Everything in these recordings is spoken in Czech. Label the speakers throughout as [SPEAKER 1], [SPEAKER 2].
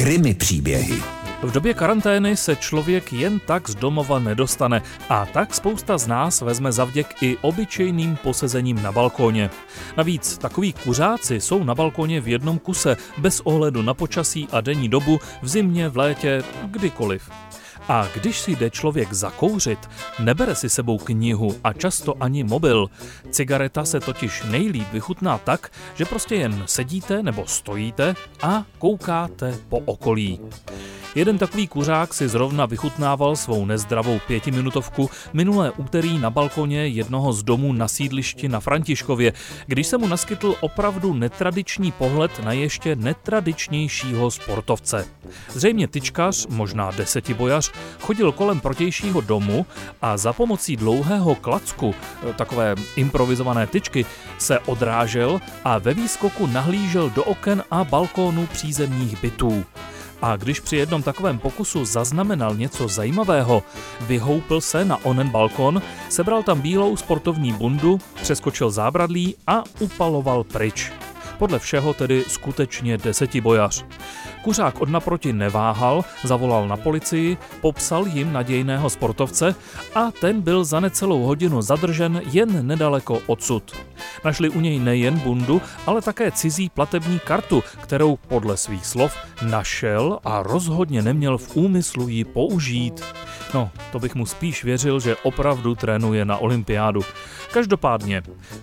[SPEAKER 1] Krymy příběhy.
[SPEAKER 2] V době karantény se člověk jen tak z domova nedostane a tak spousta z nás vezme zavděk i obyčejným posezením na balkóně. Navíc takový kuřáci jsou na balkóně v jednom kuse, bez ohledu na počasí a denní dobu, v zimě, v létě, kdykoliv. A když si jde člověk zakouřit, nebere si sebou knihu a často ani mobil. Cigareta se totiž nejlíp vychutná tak, že prostě jen sedíte nebo stojíte a koukáte po okolí. Jeden takový kuřák si zrovna vychutnával svou nezdravou pětiminutovku minulé úterý na balkoně jednoho z domů na sídlišti na Františkově, když se mu naskytl opravdu netradiční pohled na ještě netradičnějšího sportovce. Zřejmě tyčkař, možná desetibojař, chodil kolem protějšího domu a za pomocí dlouhého klacku, eh, takové improvizované tyčky, se odrážel a ve výskoku nahlížel do oken a balkónů přízemních bytů. A když při jednom takovém pokusu zaznamenal něco zajímavého, vyhoupil se na onen balkon, sebral tam bílou sportovní bundu, přeskočil zábradlí a upaloval pryč. Podle všeho tedy skutečně desetibojař. Kuřák od naproti neváhal, zavolal na policii, popsal jim nadějného sportovce a ten byl za necelou hodinu zadržen jen nedaleko odsud. Našli u něj nejen bundu, ale také cizí platební kartu, kterou podle svých slov našel a rozhodně neměl v úmyslu ji použít. No, to bych mu spíš věřil, že opravdu trénuje na olympiádu. Každopádně,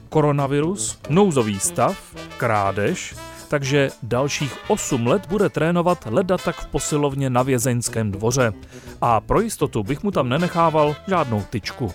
[SPEAKER 2] koronavirus, nouzový stav, krádež, takže dalších 8 let bude trénovat leda tak v posilovně na vězeňském dvoře. A pro jistotu bych mu tam nenechával žádnou tyčku.